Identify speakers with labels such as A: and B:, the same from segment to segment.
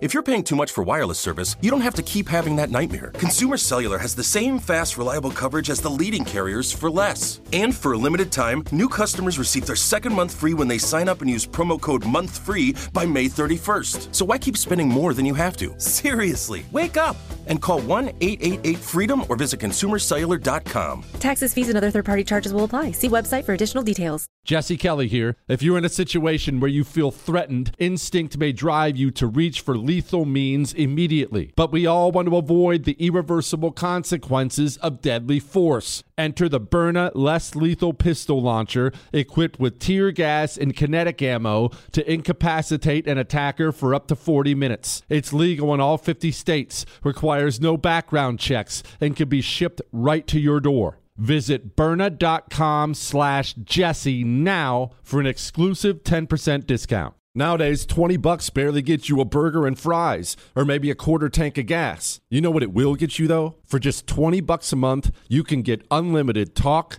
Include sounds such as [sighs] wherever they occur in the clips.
A: If you're paying too much for wireless service, you don't have to keep having that nightmare. Consumer Cellular has the same fast, reliable coverage as the leading carriers for less. And for a limited time, new customers receive their second month free when they sign up and use promo code MONTHFREE by May 31st. So why keep spending more than you have to? Seriously, wake up and call 1 888 freedom or visit consumercellular.com.
B: Taxes, fees, and other third party charges will apply. See website for additional details.
C: Jesse Kelly here. If you're in a situation where you feel threatened, instinct may drive you to reach for lethal means immediately. But we all want to avoid the irreversible consequences of deadly force. Enter the Byrna less lethal pistol launcher equipped with tear gas and kinetic ammo to incapacitate an attacker for up to 40 minutes. It's legal in all 50 states, requires no background checks, and can be shipped right to your door. Visit Byrna.com slash Jesse now for an exclusive 10% discount. Nowadays, 20 bucks barely gets you a burger and fries, or maybe a quarter tank of gas. You know what it will get you though? For just 20 bucks a month, you can get unlimited talk,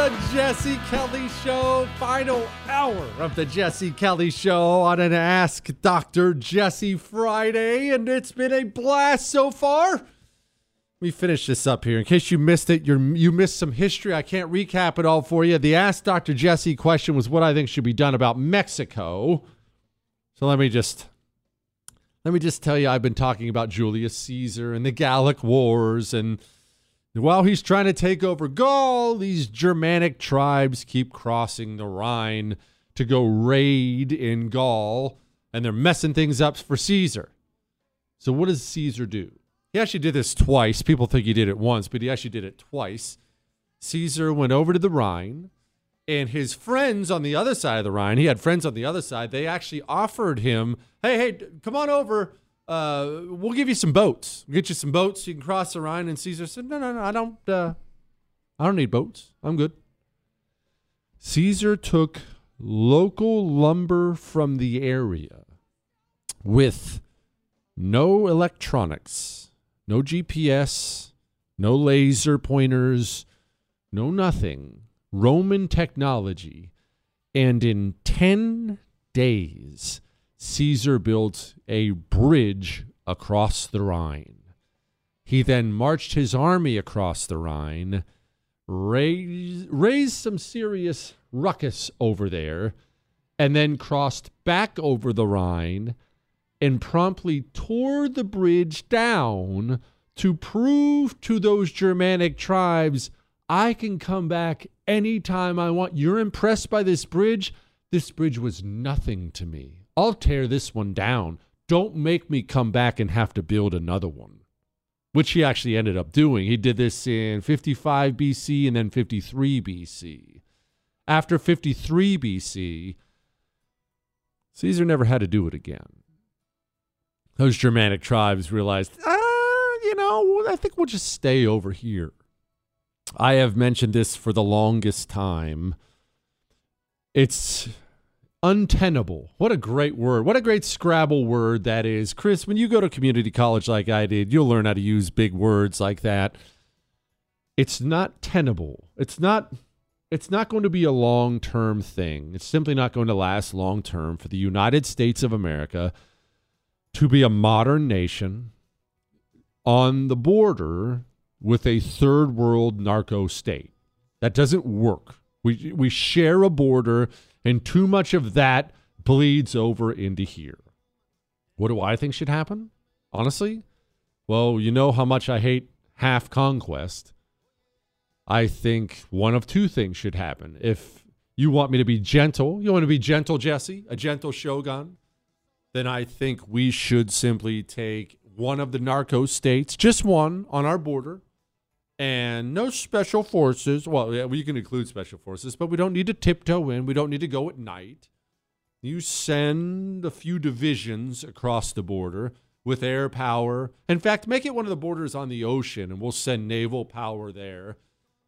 C: The Jesse Kelly Show, final hour of the Jesse Kelly Show on an Ask Dr. Jesse Friday, and it's been a blast so far. Me finish this up here. In case you missed it, you you missed some history. I can't recap it all for you. The Ask Dr. Jesse question was what I think should be done about Mexico. So let me just let me just tell you, I've been talking about Julius Caesar and the Gallic Wars and while he's trying to take over Gaul, these Germanic tribes keep crossing the Rhine to go raid in Gaul, and they're messing things up for Caesar. So, what does Caesar do? He actually did this twice. People think he did it once, but he actually did it twice. Caesar went over to the Rhine, and his friends on the other side of the Rhine, he had friends on the other side, they actually offered him, hey, hey, come on over uh, we'll give you some boats. We'll get you some boats. You can cross the Rhine. And Caesar said, no, no, no, I don't, uh, I don't need boats. I'm good. Caesar took local lumber from the area with no electronics, no GPS, no laser pointers, no nothing, Roman technology. And in 10 days, Caesar built a bridge across the Rhine. He then marched his army across the Rhine, raised, raised some serious ruckus over there, and then crossed back over the Rhine and promptly tore the bridge down to prove to those Germanic tribes I can come back anytime I want. You're impressed by this bridge? This bridge was nothing to me. I'll tear this one down. Don't make me come back and have to build another one, which he actually ended up doing. He did this in 55 BC and then 53 BC. After 53 BC, Caesar never had to do it again. Those Germanic tribes realized, ah, you know, I think we'll just stay over here. I have mentioned this for the longest time. It's untenable. What a great word. What a great Scrabble word that is. Chris, when you go to community college like I did, you'll learn how to use big words like that. It's not tenable. It's not it's not going to be a long-term thing. It's simply not going to last long-term for the United States of America to be a modern nation on the border with a third world narco state. That doesn't work. We we share a border and too much of that bleeds over into here. What do I think should happen? Honestly? Well, you know how much I hate half conquest. I think one of two things should happen. If you want me to be gentle, you want to be gentle, Jesse, a gentle shogun, then I think we should simply take one of the narco states, just one on our border, and no special forces. Well, yeah, we can include special forces, but we don't need to tiptoe in. We don't need to go at night. You send a few divisions across the border with air power. In fact, make it one of the borders on the ocean, and we'll send naval power there,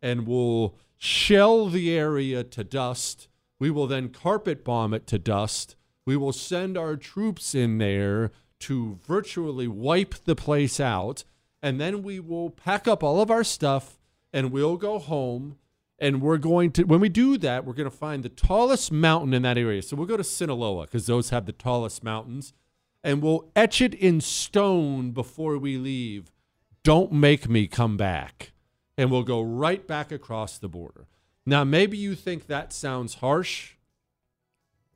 C: and we'll shell the area to dust. We will then carpet bomb it to dust. We will send our troops in there to virtually wipe the place out and then we will pack up all of our stuff and we'll go home and we're going to when we do that we're going to find the tallest mountain in that area. So we'll go to sinaloa because those have the tallest mountains and we'll etch it in stone before we leave. Don't make me come back. And we'll go right back across the border. Now maybe you think that sounds harsh.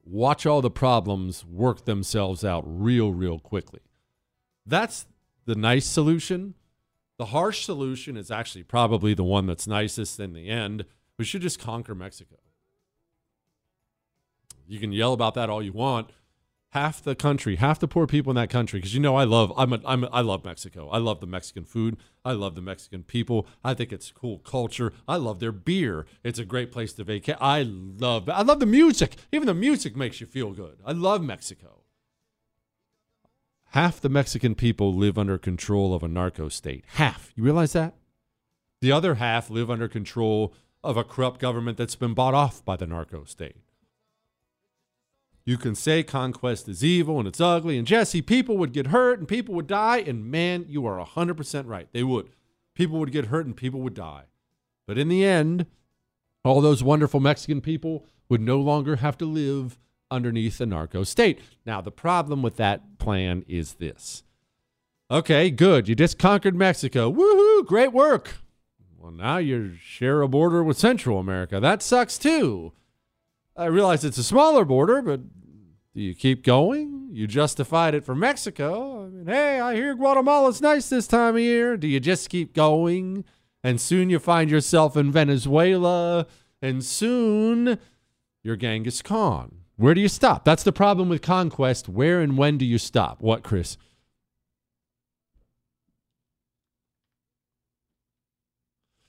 C: Watch all the problems work themselves out real real quickly. That's the nice solution. The harsh solution is actually probably the one that's nicest in the end. We should just conquer Mexico. You can yell about that all you want. Half the country, half the poor people in that country, because you know I love I'm a, I'm a, I love Mexico. I love the Mexican food. I love the Mexican people. I think it's cool culture. I love their beer. It's a great place to vacate. I love I love the music. Even the music makes you feel good. I love Mexico half the Mexican people live under control of a narco state. Half. You realize that? The other half live under control of a corrupt government that's been bought off by the narco state. You can say conquest is evil and it's ugly, and Jesse, people would get hurt and people would die, and man, you are 100% right. They would. People would get hurt and people would die. But in the end, all those wonderful Mexican people would no longer have to live underneath a narco state. Now, the problem with that plan is this. Okay, good. You just conquered Mexico. Woohoo, great work. Well, now you share a border with Central America. That sucks too. I realize it's a smaller border, but do you keep going? You justified it for Mexico. I mean, hey, I hear Guatemala's nice this time of year. Do you just keep going? And soon you find yourself in Venezuela, and soon you're Genghis Khan. Where do you stop? That's the problem with conquest. Where and when do you stop? What, Chris?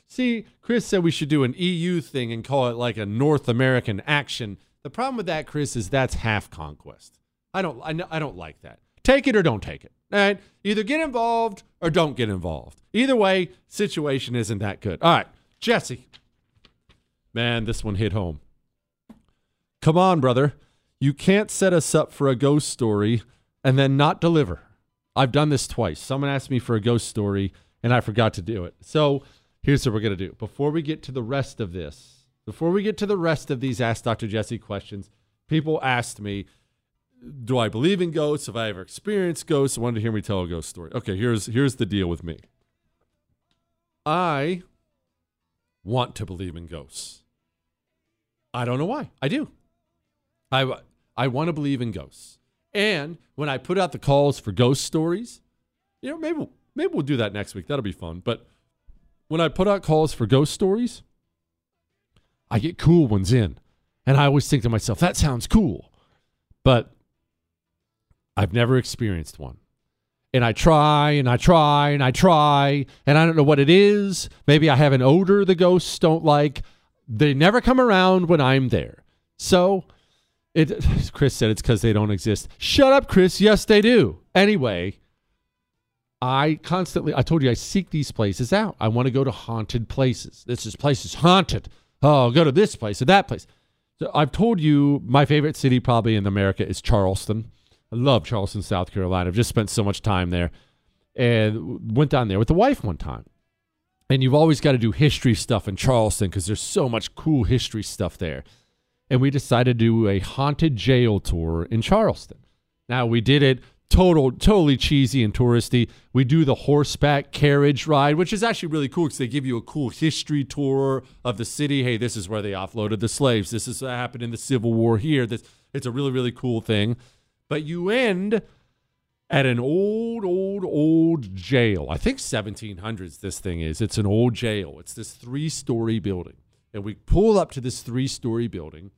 C: See, Chris said we should do an EU thing and call it like a North American action. The problem with that, Chris, is that's half conquest. I don't, I, I don't like that. Take it or don't take it. All right, either get involved or don't get involved. Either way, situation isn't that good. All right, Jesse. Man, this one hit home. Come on, brother. You can't set us up for a ghost story and then not deliver. I've done this twice. Someone asked me for a ghost story and I forgot to do it. So here's what we're going to do. Before we get to the rest of this, before we get to the rest of these Ask Dr. Jesse questions, people asked me, do I believe in ghosts? Have I ever experienced ghosts? I wanted to hear me tell a ghost story. Okay, here's here's the deal with me. I want to believe in ghosts. I don't know why. I do. I, I want to believe in ghosts. And when I put out the calls for ghost stories, you know, maybe maybe we'll do that next week. That'll be fun. But when I put out calls for ghost stories, I get cool ones in. And I always think to myself, that sounds cool. But I've never experienced one. And I try and I try and I try, and I don't know what it is. Maybe I have an odor the ghosts don't like. They never come around when I'm there. So it, Chris said it's because they don't exist. Shut up, Chris. Yes, they do. Anyway, I constantly, I told you, I seek these places out. I want to go to haunted places. This is places haunted. Oh, go to this place or that place. So I've told you my favorite city probably in America is Charleston. I love Charleston, South Carolina. I've just spent so much time there and went down there with the wife one time. And you've always got to do history stuff in Charleston because there's so much cool history stuff there. And we decided to do a haunted jail tour in Charleston. Now we did it total totally cheesy and touristy. We do the horseback carriage ride, which is actually really cool because they give you a cool history tour of the city. Hey, this is where they offloaded the slaves. This is what happened in the Civil War here. This it's a really really cool thing. But you end at an old old old jail. I think 1700s this thing is. It's an old jail. It's this three-story building. And we pull up to this three-story building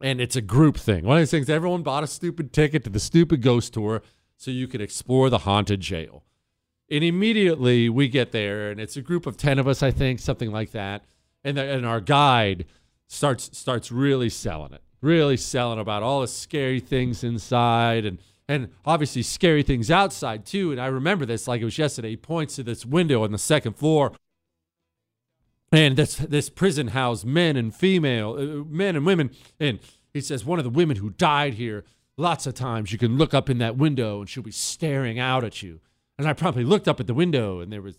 C: and it's a group thing. One of these things, everyone bought a stupid ticket to the stupid ghost tour so you could explore the haunted jail. And immediately we get there, and it's a group of 10 of us, I think, something like that. And, the, and our guide starts starts really selling it, really selling about all the scary things inside and and obviously scary things outside too. And I remember this like it was yesterday. He points to this window on the second floor and this this prison housed men and female uh, men and women. And he says one of the women who died here lots of times you can look up in that window and she'll be staring out at you. And i probably looked up at the window and there was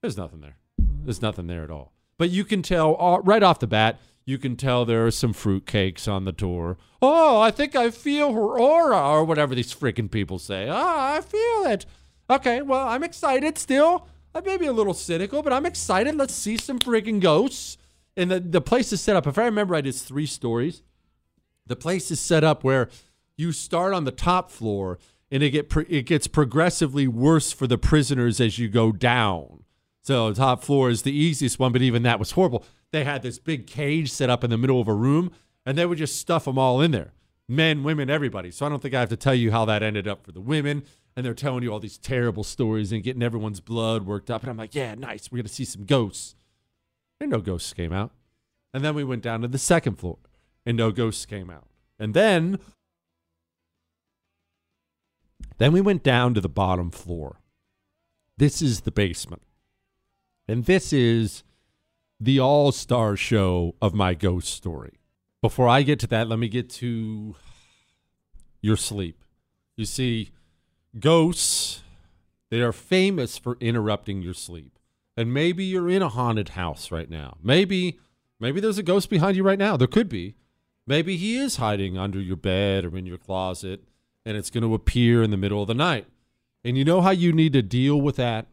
C: there's nothing there. There's nothing there at all. But you can tell uh, right off the bat you can tell there are some fruit cakes on the tour oh i think i feel her aura or whatever these freaking people say. Oh i feel it. Okay well i'm excited still I may be a little cynical, but I'm excited. Let's see some freaking ghosts. And the, the place is set up, if I remember right, it's three stories. The place is set up where you start on the top floor and it, get it gets progressively worse for the prisoners as you go down. So top floor is the easiest one, but even that was horrible. They had this big cage set up in the middle of a room, and they would just stuff them all in there men, women, everybody. So I don't think I have to tell you how that ended up for the women and they're telling you all these terrible stories and getting everyone's blood worked up. And I'm like, yeah, nice. We're going to see some ghosts. And no ghosts came out. And then we went down to the second floor and no ghosts came out. And then, then we went down to the bottom floor. This is the basement. And this is the all star show of my ghost story. Before I get to that, let me get to your sleep. You see, Ghosts, they are famous for interrupting your sleep. And maybe you're in a haunted house right now. Maybe maybe there's a ghost behind you right now. There could be. Maybe he is hiding under your bed or in your closet and it's going to appear in the middle of the night. And you know how you need to deal with that?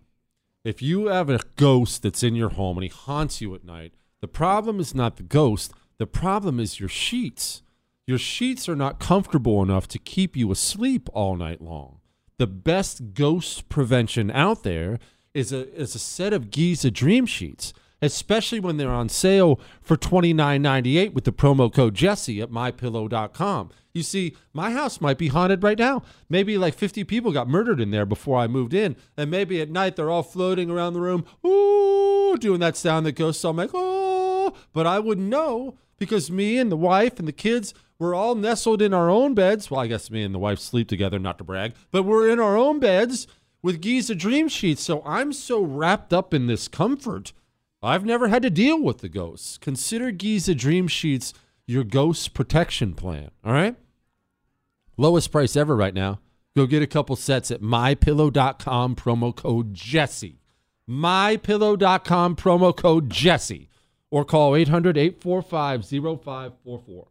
C: If you have a ghost that's in your home and he haunts you at night, the problem is not the ghost, the problem is your sheets. Your sheets are not comfortable enough to keep you asleep all night long the best ghost prevention out there is a is a set of Giza Dream Sheets, especially when they're on sale for twenty nine ninety eight with the promo code Jesse at mypillow.com. You see, my house might be haunted right now. Maybe like 50 people got murdered in there before I moved in. And maybe at night they're all floating around the room, ooh, doing that sound that ghosts I'm like, oh, but I wouldn't know because me and the wife and the kids we're all nestled in our own beds. Well, I guess me and the wife sleep together, not to brag, but we're in our own beds with Giza Dream Sheets. So I'm so wrapped up in this comfort. I've never had to deal with the ghosts. Consider Giza Dream Sheets your ghost protection plan. All right? Lowest price ever right now. Go get a couple sets at mypillow.com promo code Jesse. Mypillow.com promo code Jesse. Or call 800 845 0544.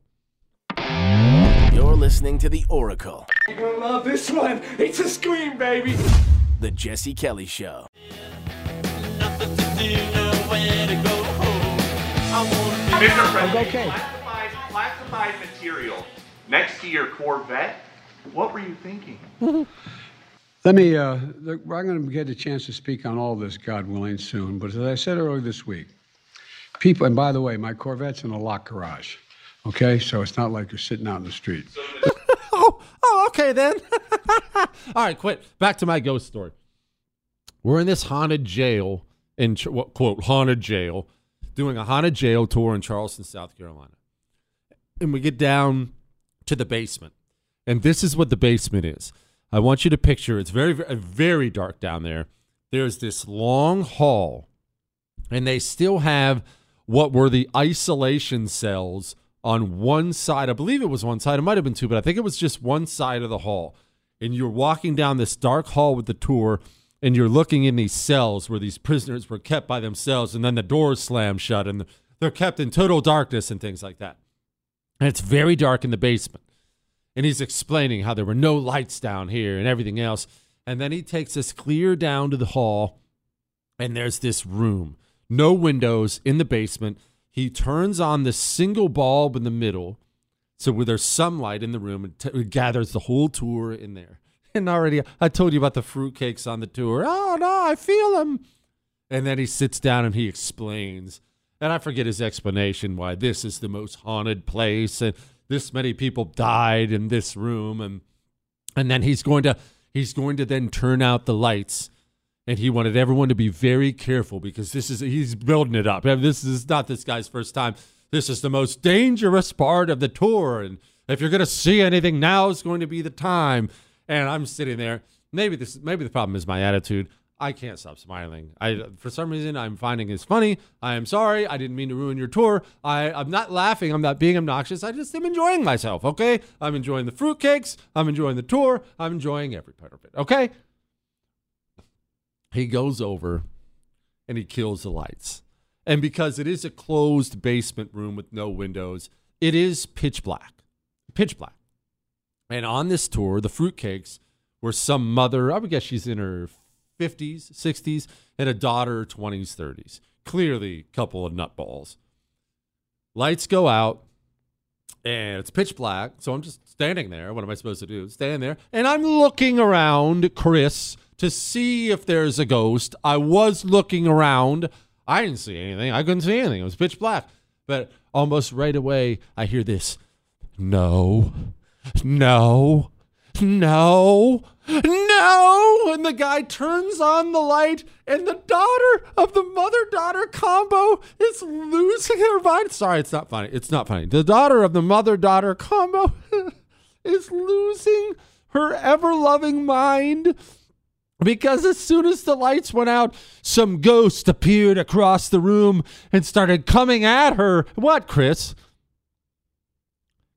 D: You're listening to The Oracle.
E: You're gonna love this one. It's a scream, baby.
D: The Jesse Kelly Show.
E: Mr. President, okay. classified, classified material next to your Corvette. What were you thinking? [laughs]
F: Let me, uh, look, I'm going to get a chance to speak on all this, God willing, soon. But as I said earlier this week, people, and by the way, my Corvette's in a locked garage. Okay, so it's not like you're sitting out in the street. [laughs]
C: oh, oh, okay then. [laughs] All right, quit. Back to my ghost story. We're in this haunted jail in quote haunted jail, doing a haunted jail tour in Charleston, South Carolina, and we get down to the basement, and this is what the basement is. I want you to picture it's very, very, very dark down there. There's this long hall, and they still have what were the isolation cells on one side. I believe it was one side. It might have been two, but I think it was just one side of the hall. And you're walking down this dark hall with the tour, and you're looking in these cells where these prisoners were kept by themselves, and then the doors slam shut, and they're kept in total darkness and things like that. And it's very dark in the basement. And he's explaining how there were no lights down here and everything else. And then he takes us clear down to the hall, and there's this room, no windows in the basement. He turns on the single bulb in the middle, so where there's sunlight in the room, it, t- gathers the whole tour in there. [laughs] And already, I told you about the fruitcakes on the tour. Oh no, I feel them. And then he sits down and he explains, and I forget his explanation why this is the most haunted place, and this many people died in this room, and and then he's going to he's going to then turn out the lights and he wanted everyone to be very careful because this is he's building it up. This is not this guy's first time. This is the most dangerous part of the tour, and if you're going to see anything, now is going to be the time. And I'm sitting there. Maybe this maybe the problem is my attitude. I can't stop smiling. I for some reason I'm finding this funny. I am sorry. I didn't mean to ruin your tour. I, I'm not laughing. I'm not being obnoxious. I just am enjoying myself. Okay. I'm enjoying the fruitcakes. I'm enjoying the tour. I'm enjoying every part of it. Okay. He goes over and he kills the lights. And because it is a closed basement room with no windows, it is pitch black. Pitch black. And on this tour, the fruitcakes were some mother, I would guess she's in her 50s, 60s, and a daughter, 20s, 30s. Clearly, a couple of nutballs. Lights go out, and it's pitch black. So I'm just standing there. What am I supposed to do? Stand there, and I'm looking around, Chris, to see if there's a ghost. I was looking around. I didn't see anything. I couldn't see anything. It was pitch black. But almost right away, I hear this no, no, no, no. And the guy turns on the light, and the daughter of the mother daughter combo is losing her mind. Sorry, it's not funny. It's not funny. The daughter of the mother daughter combo [laughs] is losing her ever loving mind. Because as soon as the lights went out, some ghost appeared across the room and started coming at her. What, Chris?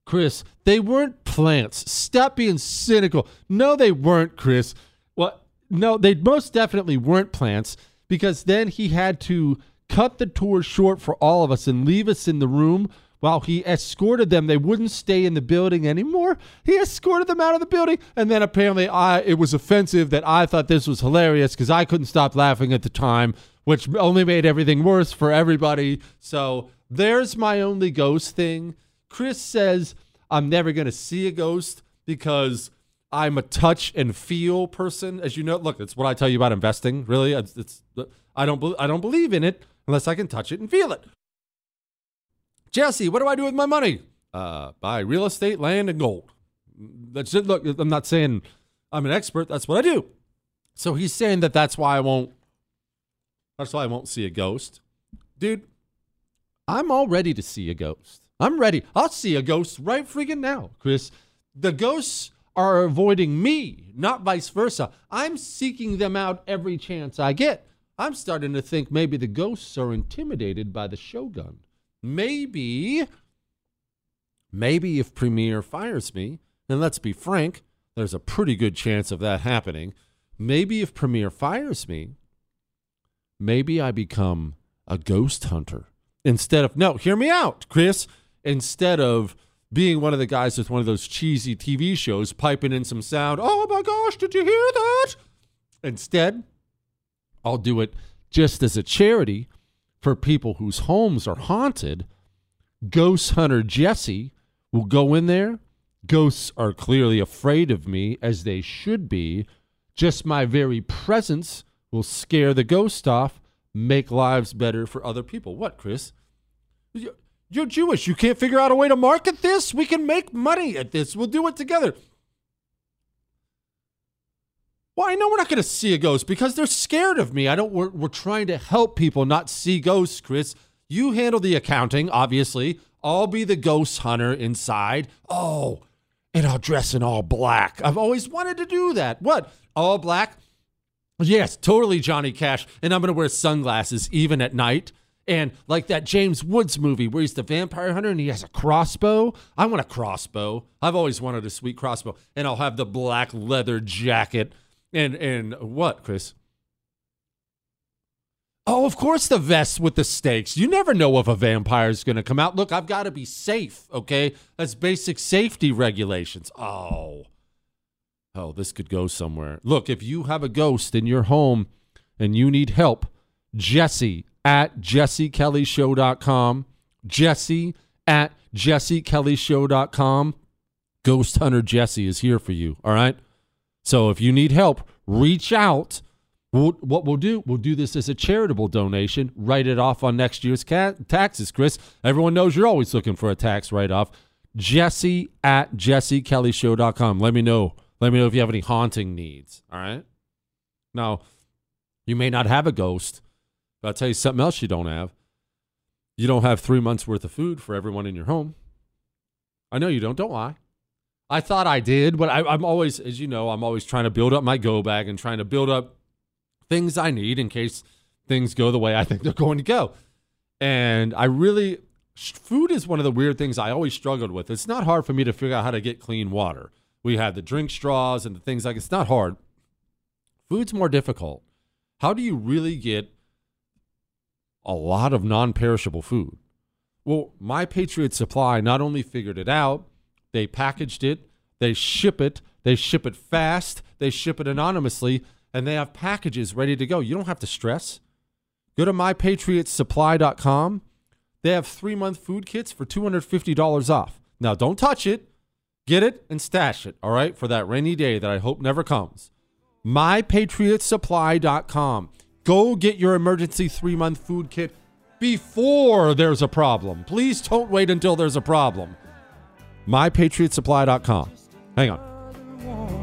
C: Chris, they weren't plants. Stop being cynical. No, they weren't, Chris. Well, no, they most definitely weren't plants because then he had to cut the tour short for all of us and leave us in the room while he escorted them. They wouldn't stay in the building anymore. He escorted them out of the building, and then apparently I it was offensive that I thought this was hilarious because I couldn't stop laughing at the time, which only made everything worse for everybody. So there's my only ghost thing. Chris says I'm never going to see a ghost because I'm a touch and feel person. As you know, look, that's what I tell you about investing. Really, it's, it's I don't I don't believe in it unless I can touch it and feel it. Jesse, what do I do with my money? Uh, buy real estate, land, and gold. That's it. Look, I'm not saying I'm an expert. That's what I do. So he's saying that that's why I won't. That's why I won't see a ghost, dude. I'm all ready to see a ghost. I'm ready. I'll see a ghost right freaking now, Chris. The ghosts are avoiding me, not vice versa. I'm seeking them out every chance I get. I'm starting to think maybe the ghosts are intimidated by the Shogun. Maybe, maybe if Premiere fires me, and let's be frank, there's a pretty good chance of that happening. Maybe if Premiere fires me, maybe I become a ghost hunter instead of, no, hear me out, Chris instead of being one of the guys with one of those cheesy TV shows piping in some sound. Oh my gosh, did you hear that? Instead, I'll do it just as a charity for people whose homes are haunted. Ghost hunter Jesse will go in there. Ghosts are clearly afraid of me, as they should be. Just my very presence will scare the ghost off, make lives better for other people. What, Chris? You're Jewish. You can't figure out a way to market this? We can make money at this. We'll do it together. Well, I know we're not going to see a ghost because they're scared of me. I don't. We're, we're trying to help people not see ghosts, Chris. You handle the accounting, obviously. I'll be the ghost hunter inside. Oh, and I'll dress in all black. I've always wanted to do that. What? All black? Yes, totally Johnny Cash. And I'm going to wear sunglasses even at night And like that James Woods movie where he's the vampire hunter and he has a crossbow. I want a crossbow. I've always wanted a sweet crossbow. And I'll have the black leather jacket. And and what, Chris? Oh, of course the vest with the stakes. You never know if a vampire is going to come out. Look, I've got to be safe, okay? That's basic safety regulations. Oh. Oh, this could go somewhere. Look, if you have a ghost in your home and you need help, Jesse at jessekellyshow.com. Jesse at jessekellyshow.com. Ghost Hunter Jesse is here for you, all right? So if you need help, reach out We'll, what we'll do, we'll do this as a charitable donation, write it off on next year's ca- taxes, Chris. Everyone knows you're always looking for a tax write off. Jesse at jessekellyshow.com. Let me know. Let me know if you have any haunting needs. All right. Now, you may not have a ghost, but I'll tell you something else you don't have. You don't have three months worth of food for everyone in your home. I know you don't. Don't lie. I thought I did, but I, I'm always, as you know, I'm always trying to build up my go bag and trying to build up things I need in case things go the way I [laughs] think they're going to go. And I really, food is one of the weird things I always struggled with. It's not hard for me to figure out how to get clean water. We had the drink straws and the things like it's not hard. Food's more difficult. How do you really get a lot of non perishable food? Well, My Patriot Supply not only figured it out, they packaged it, they ship it, they ship it fast, they ship it anonymously, and they have packages ready to go. You don't have to stress. Go to mypatriotsupply.com. They have three month food kits for $250 off. Now, don't touch it. Get it and stash it, all right, for that rainy day that I hope never comes. MyPatriotSupply.com. Go get your emergency three month food kit before there's a problem. Please don't wait until there's a problem. MyPatriotSupply.com. Hang on.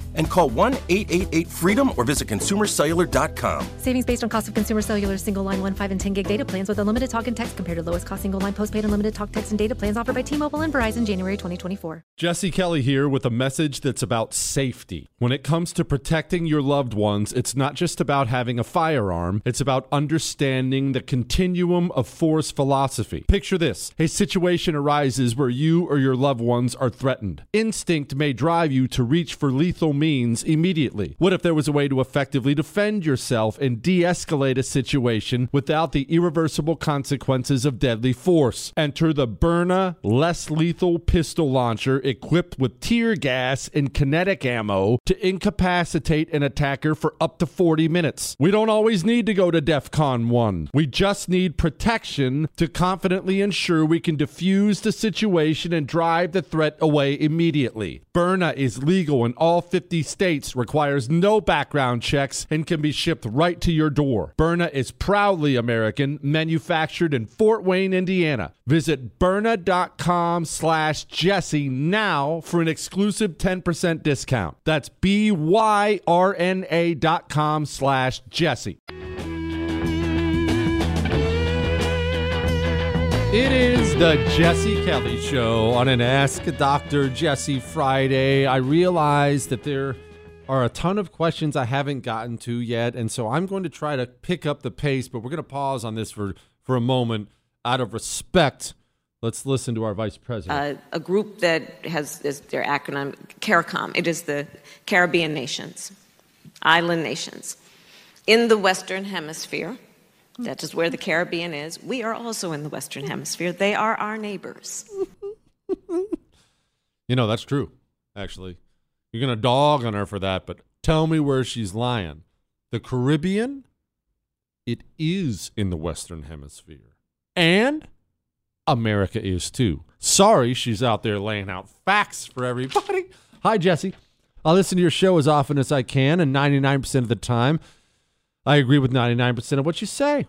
A: And call 1 888 freedom or visit consumercellular.com.
B: Savings based on cost of consumer cellular single line 1, 5, and 10 gig data plans with unlimited talk and text compared to lowest cost single line postpaid unlimited talk, text, and data plans offered by T Mobile and Verizon January 2024.
C: Jesse Kelly here with a message that's about safety. When it comes to protecting your loved ones, it's not just about having a firearm, it's about understanding the continuum of force philosophy. Picture this a situation arises where you or your loved ones are threatened. Instinct may drive you to reach for lethal means immediately. What if there was a way to effectively defend yourself and de escalate a situation without the irreversible consequences of deadly force? Enter the Byrna less lethal pistol launcher equipped with tear gas and kinetic ammo to incapacitate an attacker for up to 40 minutes. We don't always need to go to DEF CON 1. We just need protection to confidently ensure we can defuse the situation and drive the threat away immediately. Byrna is legal in all 50 states, requires no background checks, and can be shipped right to your door. Byrna is proudly American, manufactured in Fort Wayne, Indiana. Visit Byrna.com slash Jesse now for an exclusive 10% discount. That's B-Y-R-N-A dot com slash Jesse. It is the Jesse Kelly Show on an Ask Dr. Jesse Friday. I realize that there are a ton of questions I haven't gotten to yet, and so I'm going to try to pick up the pace, but we're going to pause on this for, for a moment out of respect. Let's listen to our vice president.
G: Uh, a group that has their acronym CARICOM. It is the Caribbean nations, island nations. In the Western Hemisphere, that is where the Caribbean is. We are also in the Western Hemisphere. They are our neighbors. [laughs]
C: You know, that's true, actually. You're going to dog on her for that, but tell me where she's lying. The Caribbean, it is in the Western Hemisphere. And America is too. Sorry, she's out there laying out facts for everybody. [laughs] Hi, Jesse. I listen to your show as often as I can, and 99% of the time, I agree with 99% of what you say.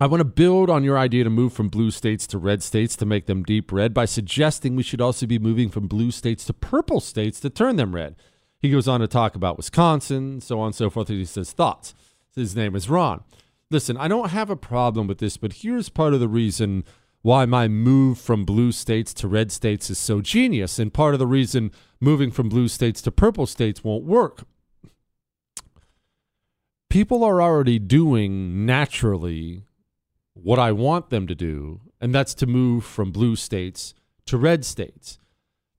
C: I want to build on your idea to move from blue states to red states to make them deep red by suggesting we should also be moving from blue states to purple states to turn them red. He goes on to talk about Wisconsin, so on and so forth. He says, Thoughts. His name is Ron. Listen, I don't have a problem with this, but here's part of the reason why my move from blue states to red states is so genius, and part of the reason moving from blue states to purple states won't work people are already doing naturally what I want them to do, and that's to move from blue states to red states.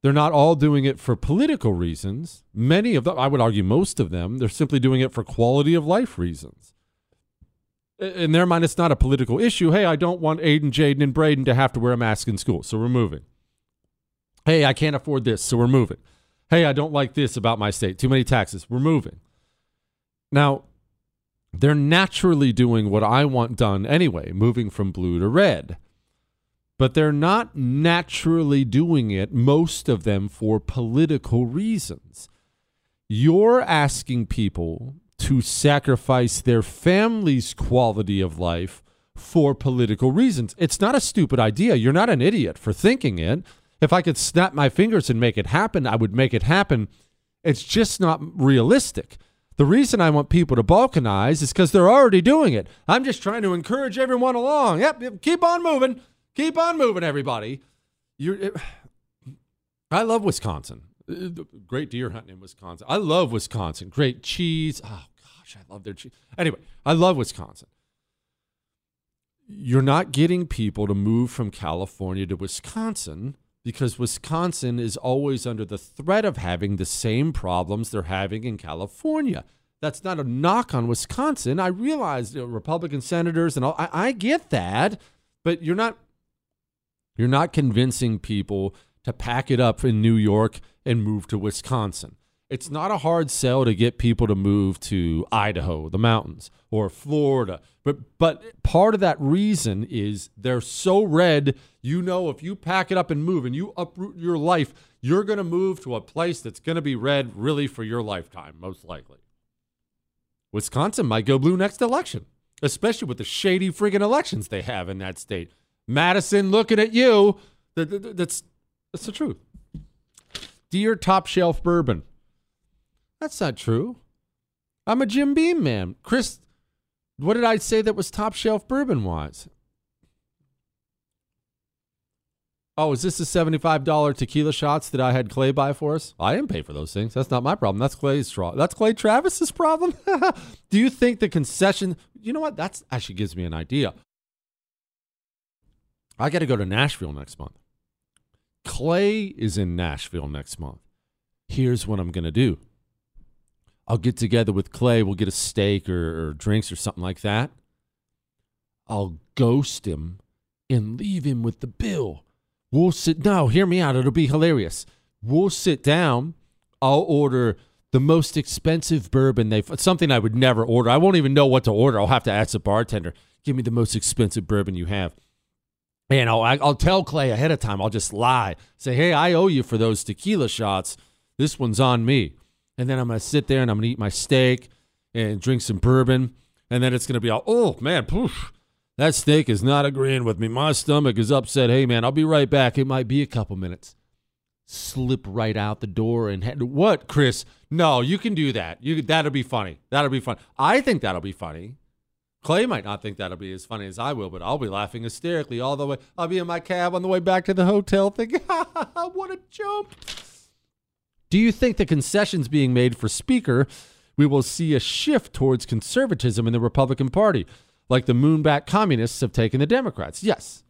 C: They're not all doing it for political reasons. Many of them, I would argue most of them, they're simply doing it for quality of life reasons. In their mind, it's not a political issue. Hey, I don't want Aiden, Jaden, and Braden to have to wear a mask in school, so we're moving. Hey, I can't afford this, so we're moving. Hey, I don't like this about my state. Too many taxes. We're moving. Now, they're naturally doing what I want done anyway, moving from blue to red. But they're not naturally doing it, most of them, for political reasons. You're asking people to sacrifice their family's quality of life for political reasons. It's not a stupid idea. You're not an idiot for thinking it. If I could snap my fingers and make it happen, I would make it happen. It's just not realistic. The reason I want people to balkanize is because they're already doing it. I'm just trying to encourage everyone along. Yep, yep keep on moving. Keep on moving, everybody. It, [sighs] I love Wisconsin. Uh, great deer hunting in Wisconsin. I love Wisconsin. Great cheese. Oh, gosh, I love their cheese. Anyway, I love Wisconsin. You're not getting people to move from California to Wisconsin because Wisconsin is always under the threat of having the same problems they're having in California. That's not a knock on Wisconsin. I realize you know, Republican senators and all. I, I get that, but you're not you're not convincing people to pack it up in New York and move to Wisconsin. It's not a hard sell to get people to move to Idaho, the mountains, or Florida. But but part of that reason is they're so red, you know if you pack it up and move and you uproot your life, you're going to move to a place that's going to be red really for your lifetime, most likely. Wisconsin might go blue next election, especially with the shady friggin' elections they have in that state. Madison looking at you. That's that's the truth. Dear top shelf bourbon, That's not true. I'm a Jim Beam man. Chris, what did I say that was top shelf bourbon wise? Oh, is this the $75 tequila shots that I had Clay buy for us? I didn't pay for those things. That's not my problem. That's Clay's straw. That's Clay Travis's problem. [laughs] Do you think the concession, you know what? That's actually gives me an idea. I got to go to Nashville next month. Clay is in Nashville next month. Here's what I'm going to do. I'll get together with Clay. We'll get a steak or, or drinks or something like that. I'll ghost him and leave him with the bill We'll sit. No, hear me out. It'll be hilarious. We'll sit down. I'll order the most expensive bourbon they've. Something I would never order. I won't even know what to order. I'll have to ask the bartender. Give me the most expensive bourbon you have. And I'll I'll tell Clay ahead of time. I'll just lie. Say, hey, I owe you for those tequila shots. This one's on me. And then I'm gonna sit there and I'm gonna eat my steak and drink some bourbon. And then it's gonna be all, oh man, poof. That steak is not agreeing with me. My stomach is upset. Hey, man, I'll be right back. It might be a couple minutes. Slip right out the door and head. What, Chris? No, you can do that. You that'll be funny. That'll be fun. I think that'll be funny. Clay might not think that'll be as funny as I will, but I'll be laughing hysterically all the way. I'll be in my cab on the way back to the hotel thinking, [laughs] what a jump. Do you think the concessions being made for Speaker, we will see a shift towards conservatism in the Republican Party? like the moonback communists have taken the Democrats. Yes.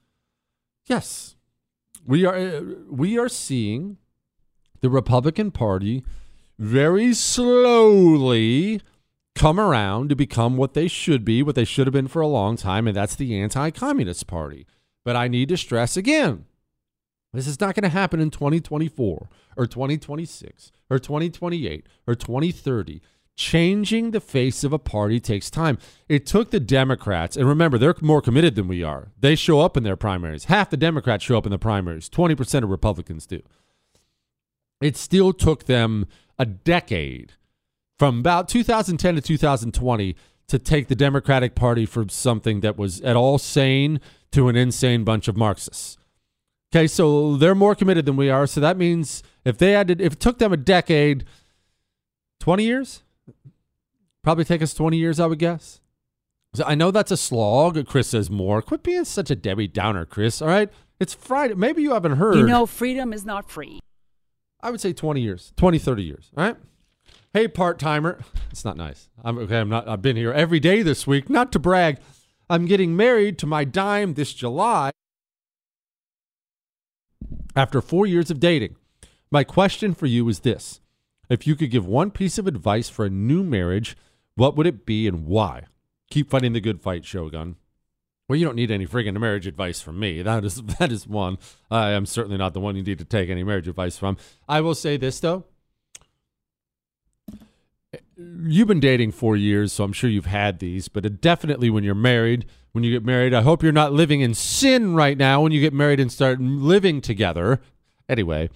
C: Yes. We are uh, we are seeing the Republican Party very slowly come around to become what they should be, what they should have been for a long time, and that's the anti-communist party. But I need to stress again, this is not going to happen in 2024 or 2026 or 2028 or 2030 changing the face of a party takes time. It took the Democrats, and remember, they're more committed than we are. They show up in their primaries. Half the Democrats show up in the primaries, 20% of Republicans do. It still took them a decade from about 2010 to 2020 to take the Democratic Party from something that was at all sane to an insane bunch of Marxists. Okay, so they're more committed than we are. So that means if they had to, if it took them a decade, 20 years, Probably take us 20 years, I would guess. So I know that's a slog. Chris says more. Quit being such a Debbie Downer, Chris. All right. It's Friday. Maybe you haven't heard.
H: You know, freedom is not free.
C: I would say 20 years, 20, 30 years. All right. Hey, part timer. It's not nice. I'm okay. I'm not, I've been here every day this week. Not to brag. I'm getting married to my dime this July after four years of dating. My question for you is this If you could give one piece of advice for a new marriage, what would it be and why? Keep fighting the good fight, Shogun. Well, you don't need any friggin' marriage advice from me. [laughs] That is that is one. I am certainly not the one you need to take any marriage advice from. I will say this though. You've been dating four years, so I'm sure you've had these, but definitely when you're married, when you get married, I hope you're not living in sin right now when you get married and start living together. Anyway,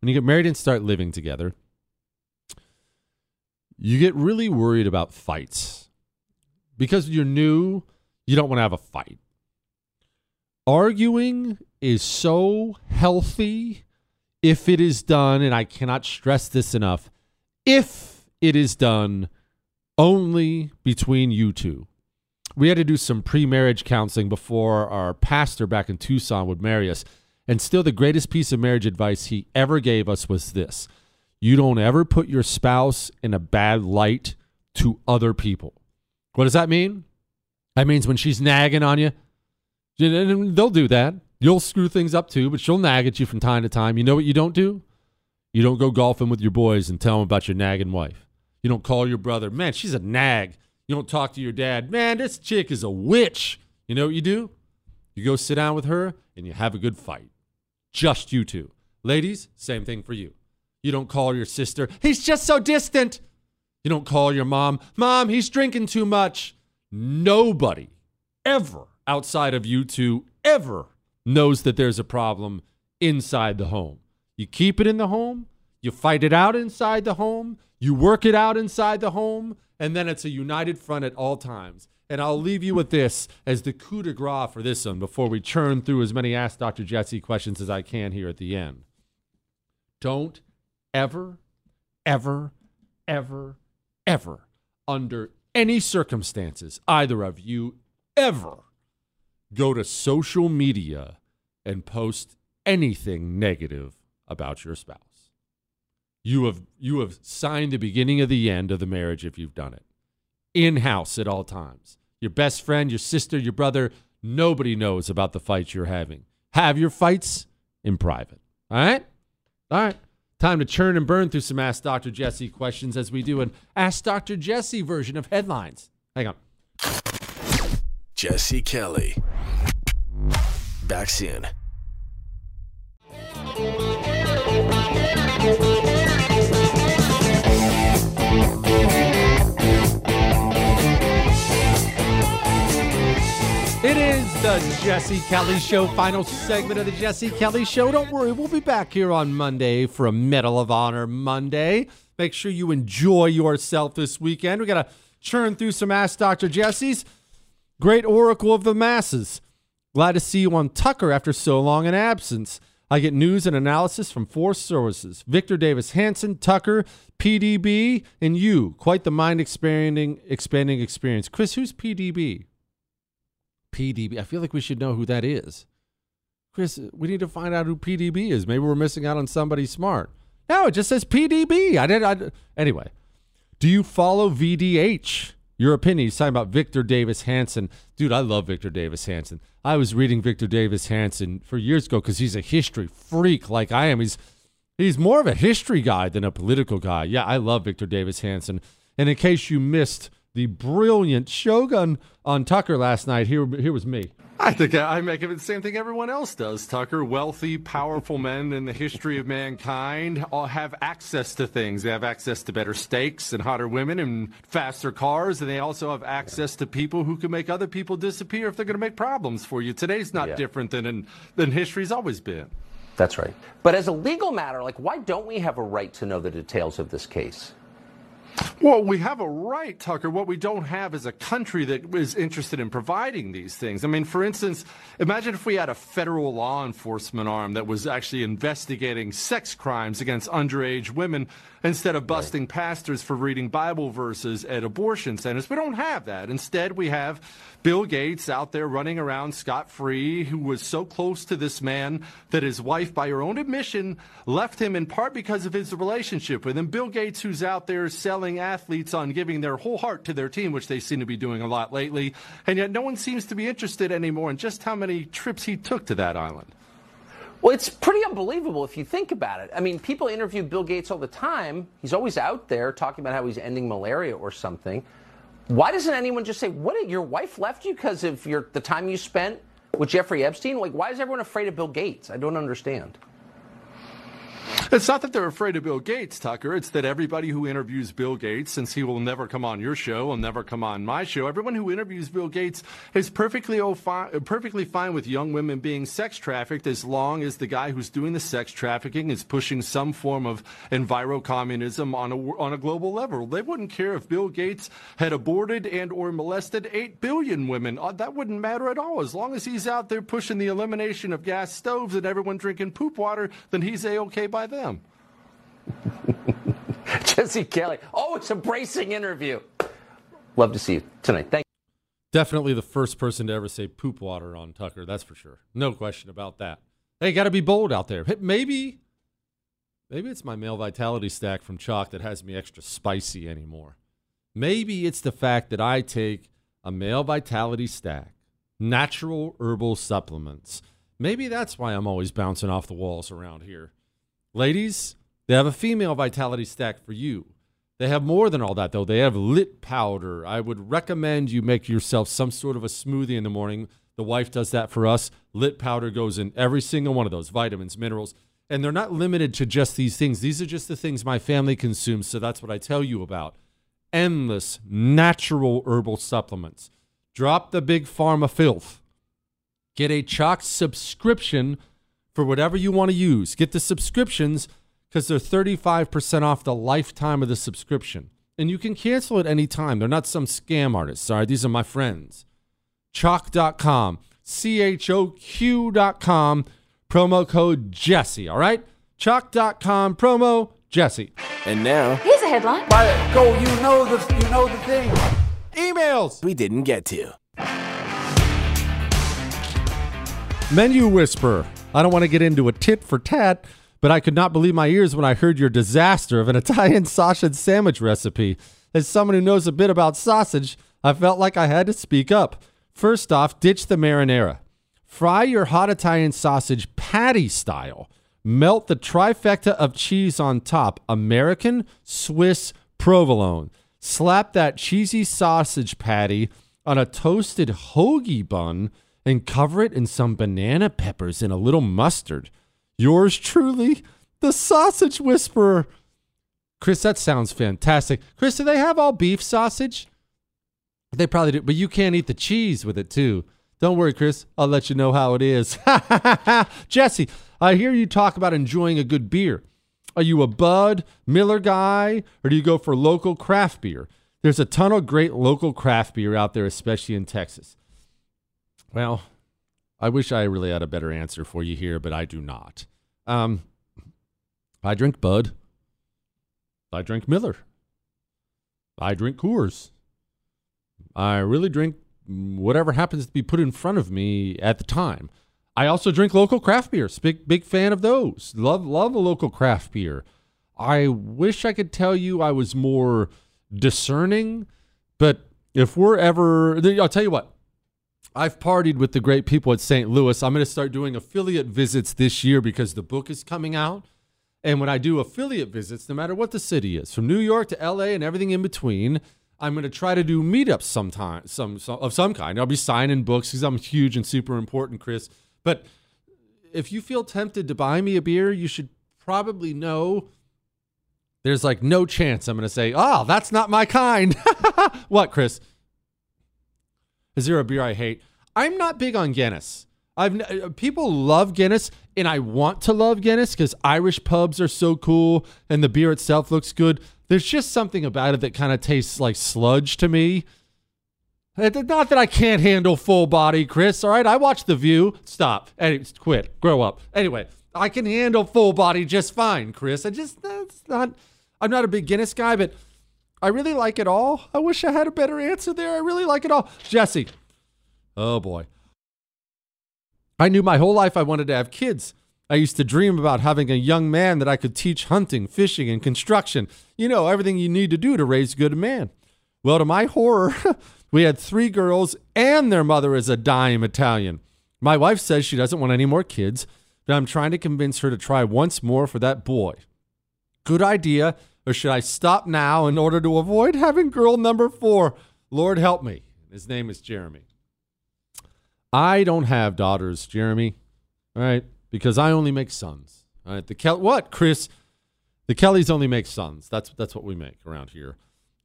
C: when you get married and start living together, you get really worried about fights because you're new, you don't want to have a fight. Arguing is so healthy if it is done, and I cannot stress this enough, if it is done only between you two. We had to do some pre marriage counseling before our pastor back in Tucson would marry us. And still, the greatest piece of marriage advice he ever gave us was this you don't ever put your spouse in a bad light to other people. What does that mean? That means when she's nagging on you, they'll do that. You'll screw things up too, but she'll nag at you from time to time. You know what you don't do? You don't go golfing with your boys and tell them about your nagging wife. You don't call your brother, man, she's a nag. You don't talk to your dad, man, this chick is a witch. You know what you do? You go sit down with her and you have a good fight. Just you two. Ladies, same thing for you. You don't call your sister, he's just so distant. You don't call your mom, Mom, he's drinking too much. Nobody ever outside of you two ever knows that there's a problem inside the home. You keep it in the home, you fight it out inside the home, you work it out inside the home, and then it's a united front at all times. And I'll leave you with this as the coup de grace for this one before we churn through as many Ask Dr. Jesse questions as I can here at the end. Don't ever, ever, ever, ever, under any circumstances, either of you ever go to social media and post anything negative about your spouse. You have you have signed the beginning of the end of the marriage if you've done it. In house at all times. Your best friend, your sister, your brother, nobody knows about the fights you're having. Have your fights in private. All right? All right. Time to churn and burn through some Ask Dr. Jesse questions as we do an Ask Dr. Jesse version of headlines. Hang on.
D: Jesse Kelly. Back soon.
C: The Jesse Kelly Show, final segment of the Jesse Kelly Show. Don't worry, we'll be back here on Monday for a Medal of Honor Monday. Make sure you enjoy yourself this weekend. We got to churn through some Ask Dr. Jesse's. Great oracle of the masses. Glad to see you on Tucker after so long an absence. I get news and analysis from four sources Victor Davis Hanson, Tucker, PDB, and you. Quite the mind expanding, expanding experience. Chris, who's PDB? PDB. I feel like we should know who that is. Chris, we need to find out who PDB is. Maybe we're missing out on somebody smart. No, it just says PDB. I did. I, anyway, do you follow VDH? Your opinion. He's talking about Victor Davis Hanson. Dude, I love Victor Davis Hanson. I was reading Victor Davis Hanson for years ago because he's a history freak like I am. He's he's more of a history guy than a political guy. Yeah, I love Victor Davis Hanson. And in case you missed the brilliant Shogun on Tucker last night. Here, here was me.
H: I think I make it the same thing everyone else does, Tucker. Wealthy, powerful men in the history of mankind all have access to things. They have access to better steaks and hotter women and faster cars, and they also have access to people who can make other people disappear if they're going to make problems for you. Today's not
I: Yeah.
H: different than in, than history's always been.
I: That's right. But as a legal matter, like, why don't we have a right to know the details of this case?
H: Well, we have a right, Tucker. What we don't have is a country that is interested in providing these things. I mean, for instance, imagine if we had a federal law enforcement arm that was actually investigating sex crimes against underage women instead of busting pastors for reading Bible verses at abortion centers. We don't have that. Instead, we have Bill Gates out there running around scot free, who was so close to this man that his wife, by her own admission, left him in part because of his relationship with him. Bill Gates, who's out there selling athletes on giving their whole heart to their team, which they seem to be doing a lot lately. And yet, no one seems to be interested anymore in just how many trips he took to that island.
I: Well, it's pretty unbelievable if you think about it. I mean, people interview Bill Gates all the time. He's always out there talking about how he's ending malaria or something. Why doesn't anyone just say, "What? Your wife left you because of your the time you spent with Jeffrey Epstein?" Like, why is everyone afraid of Bill Gates? I don't understand. [laughs]
H: It's not that they're afraid of Bill Gates, Tucker. It's that everybody who interviews Bill Gates, since he will never come on your show, will never come on my show, everyone who interviews Bill Gates is perfectly, o- fi- perfectly fine with young women being sex trafficked as long as the guy who's doing the sex trafficking is pushing some form of enviro-communism on a, on a global level. They wouldn't care if Bill Gates had aborted and or molested 8 billion women. Uh, that wouldn't matter at all. As long as he's out there pushing the elimination of gas stoves and everyone drinking poop water, then he's A-okay by them. [laughs]
I: Jesse Kelly, oh, always a bracing interview. Love to see you tonight. Thank. You.
C: Definitely the first person to ever say poop water on Tucker. That's for sure. No question about that. Hey, got to be bold out there. Maybe, maybe it's my male vitality stack from Choq that has me extra spicy anymore. Maybe it's the fact that I take a male vitality stack, natural herbal supplements. Maybe that's why I'm always bouncing off the walls around here. Ladies, they have a female vitality stack for you. They have more than all that, though. They have lit powder. I would recommend you make yourself some sort of a smoothie in the morning. The wife does that for us. Lit powder goes in every single one of those vitamins, minerals, and they're not limited to just these things. These are just the things my family consumes, so that's what I tell you about. Endless natural herbal supplements. Drop the big pharma filth. Get a Choq subscription for whatever you want to use. Get the subscriptions because they're 35% off the lifetime of the subscription. And you can cancel at any time. They're not some scam artists. All right, these are my friends. Choq.com, C H O Q.com, promo code Jesse. All right, Choq.com, promo Jesse.
D: And now,
J: Here's a headline.
K: By go, you know the you know the thing.
C: Emails
D: we didn't get to.
C: Menu whisper. I don't want to get into a tit for tat, but I could not believe my ears when I heard your disaster of an [laughs] Italian sausage sandwich recipe. As someone who knows a bit about sausage, I felt like I had to speak up. First off, ditch the marinara. Fry your hot Italian sausage patty style. Melt the trifecta of cheese on top American, Swiss, provolone. Slap that cheesy sausage patty on a toasted hoagie bun and cover it in some banana peppers and a little mustard. Yours truly, the Sausage Whisperer. Chris, that sounds fantastic. Chris, do they have all beef sausage? They probably do, but you can't eat the cheese with it too. Don't worry, Chris. I'll let you know how it is. [laughs] Jesse, I hear you talk about enjoying a good beer. Are you a Bud, Miller guy, or do you go for local craft beer? There's a ton of great local craft beer out there, especially in Texas. Well, I wish I really had a better answer for you here, but I do not. Um, I drink Bud. I drink Miller. I drink Coors. I really drink whatever happens to be put in front of me at the time. I also drink local craft beers. Big big fan of those. Love love a local craft beer. I wish I could tell you I was more discerning, but if we're ever I'll tell you what. I've partied with the great people at St. Louis. I'm going to start doing affiliate visits this year because the book is coming out. And when I do affiliate visits, no matter what the city is, from New York to LA and everything in between, I'm going to try to do meetups sometime, some, some of some kind. I'll be signing books because I'm huge and super important, Chris. But if you feel tempted to buy me a beer, you should probably know there's like no chance I'm going to say, "Oh, that's not my kind." [laughs] what, Chris? Is there a beer I hate? I'm not big on Guinness. I've uh, people love Guinness, and I want to love Guinness because Irish pubs are so cool, and the beer itself looks good. There's just something about it that kind of tastes like sludge to me. Not that I can't handle full body, Chris. All right, I watch The View. Stop. Anyway, quit. Grow up. Anyway, I can handle full body just fine, Chris. I just that's not. I'm not a big Guinness guy, but I really like it all. I wish I had a better answer there. I really like it all. Jesse. Oh boy. I knew my whole life I wanted to have kids. I used to dream about having a young man that I could teach hunting, fishing, and construction. You know, everything you need to do to raise a good man. Well, to my horror, [laughs] we had three girls and their mother is a dime Italian. My wife says she doesn't want any more kids, but I'm trying to convince her to try once more for that boy. Good idea, or should I stop now in order to avoid having girl number four? Lord help me. His name is Jeremy. I don't have daughters, Jeremy. All right, because I only make sons. All right, the Kel- what, Chris? The Kellys only make sons. That's that's what we make around here.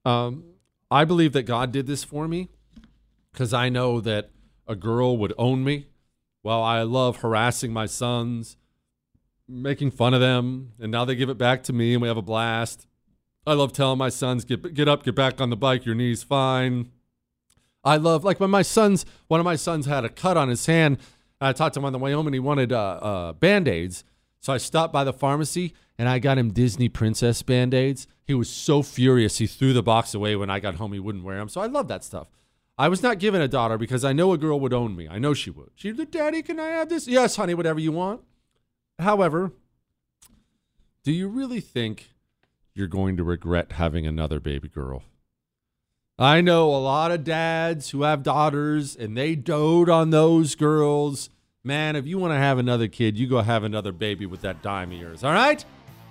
C: Um, I believe that God did this for me because I know that a girl would own me. Well, I love harassing my sons, making fun of them, and now they give it back to me, and we have a blast. I love telling my sons, get get up, get back on the bike, your knee's fine. I love like when my sons, one of my sons had a cut on his hand. I talked to him on the way home, and he wanted uh, uh, band aids. So I stopped by the pharmacy and I got him Disney Princess band aids. He was so furious he threw the box away when I got home. He wouldn't wear them. So I love that stuff. I was not given a daughter because I know a girl would own me. I know she would. She'd be, Daddy, can I have this? Yes, honey, whatever you want. However, do you really think you're going to regret having another baby girl? I know a lot of dads who have daughters and they dote on those girls. Man, if you want to have another kid, you go have another baby with that dime of yours, all right?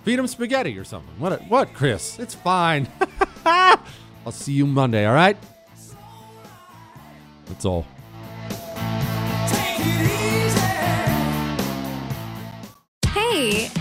C: Feed them spaghetti or something. What, what, Chris? It's fine. [laughs] I'll see you Monday, all right? That's all.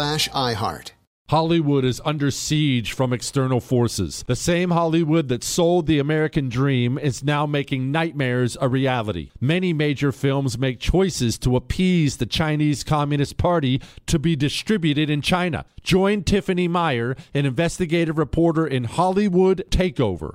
J: iHeart.
C: Hollywood is under siege from external forces. The same Hollywood that sold the American dream is now making nightmares a reality. Many major films make choices to appease the Chinese Communist Party to be distributed in China. Join Tiffany Meyer, an investigative reporter in Hollywood Takeover